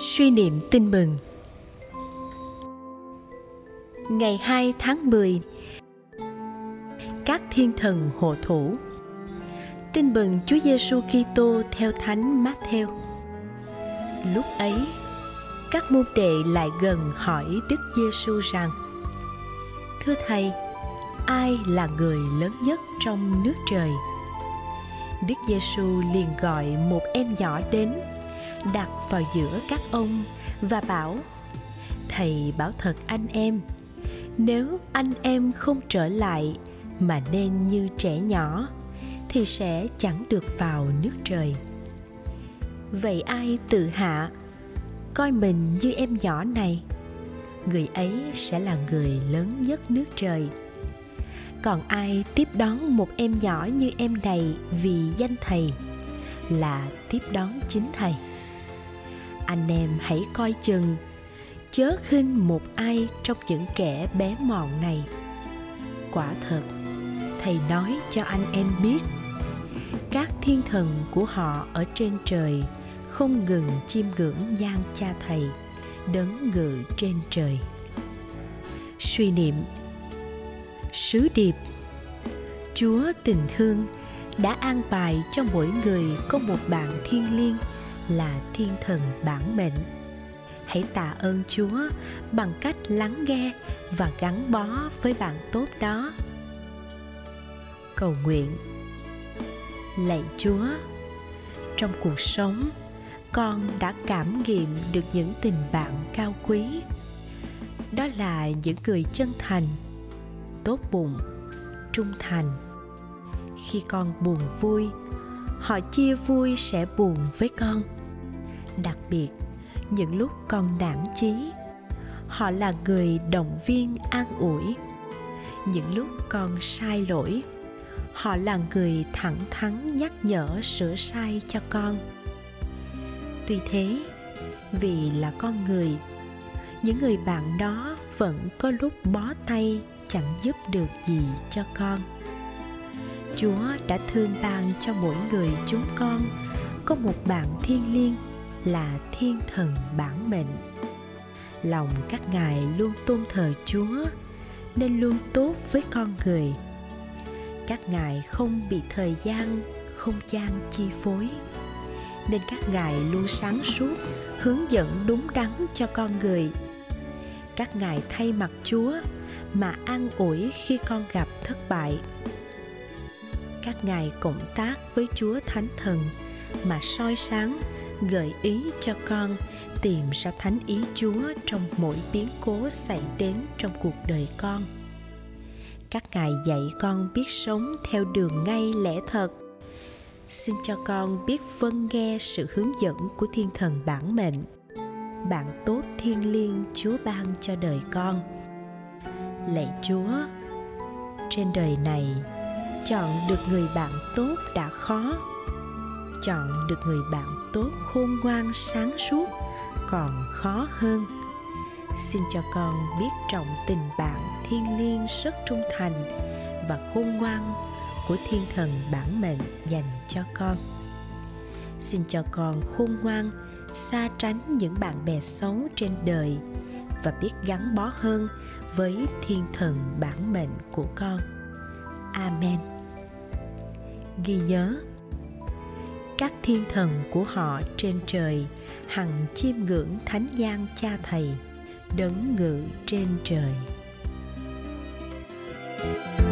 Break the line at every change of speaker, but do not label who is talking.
Suy niệm tin mừng Ngày 2 tháng 10 Các thiên thần hộ thủ Tin mừng Chúa Giêsu Kitô theo Thánh Matthew. Lúc ấy, các môn đệ lại gần hỏi Đức Giêsu rằng: Thưa thầy, ai là người lớn nhất trong nước trời? Đức Giêsu liền gọi một em nhỏ đến đặt vào giữa các ông và bảo, thầy bảo thật anh em, nếu anh em không trở lại mà nên như trẻ nhỏ thì sẽ chẳng được vào nước trời. Vậy ai tự hạ coi mình như em nhỏ này? Người ấy sẽ là người lớn nhất nước trời. Còn ai tiếp đón một em nhỏ như em này vì danh thầy là tiếp đón chính thầy anh em hãy coi chừng. Chớ khinh một ai trong những kẻ bé mọn này. Quả thật, thầy nói cho anh em biết, các thiên thần của họ ở trên trời không ngừng chiêm ngưỡng gian cha thầy, đấng ngự trên trời. Suy niệm, sứ điệp, chúa tình thương đã an bài cho mỗi người có một bạn thiên liêng là thiên thần bản mệnh. Hãy tạ ơn chúa bằng cách lắng nghe và gắn bó với bạn tốt đó. Cầu nguyện. Lạy chúa, trong cuộc sống, con đã cảm nghiệm được những tình bạn cao quý. Đó là những người chân thành, tốt bụng, trung thành. Khi con buồn vui họ chia vui sẽ buồn với con. Đặc biệt, những lúc con nản chí, họ là người động viên an ủi. Những lúc con sai lỗi, họ là người thẳng thắn nhắc nhở sửa sai cho con. Tuy thế, vì là con người, những người bạn đó vẫn có lúc bó tay chẳng giúp được gì cho con chúa đã thương ban cho mỗi người chúng con. Có một bạn thiên liêng là thiên thần bản mệnh. Lòng các ngài luôn tôn thờ chúa, nên luôn tốt với con người. Các ngài không bị thời gian, không gian chi phối, nên các ngài luôn sáng suốt, hướng dẫn đúng đắn cho con người. Các ngài thay mặt chúa mà an ủi khi con gặp thất bại các ngài cộng tác với chúa thánh thần mà soi sáng, gợi ý cho con tìm ra thánh ý chúa trong mỗi biến cố xảy đến trong cuộc đời con. Các ngài dạy con biết sống theo đường ngay lẽ thật. Xin cho con biết vâng nghe sự hướng dẫn của thiên thần bản mệnh. Bạn tốt thiên liêng chúa ban cho đời con. Lạy chúa, trên đời này chọn được người bạn tốt đã khó. Chọn được người bạn tốt khôn ngoan, sáng suốt, còn khó hơn. Xin cho con biết trọng tình bạn thiên liêng, rất trung thành và khôn ngoan của thiên thần bản mệnh dành cho con. Xin cho con khôn ngoan, xa tránh những bạn bè xấu trên đời và biết gắn bó hơn với thiên thần bản mệnh của con. Amen ghi nhớ. Các thiên thần của họ trên trời, hằng chiêm ngưỡng thánh gian cha thầy, đấng ngự trên trời. thank you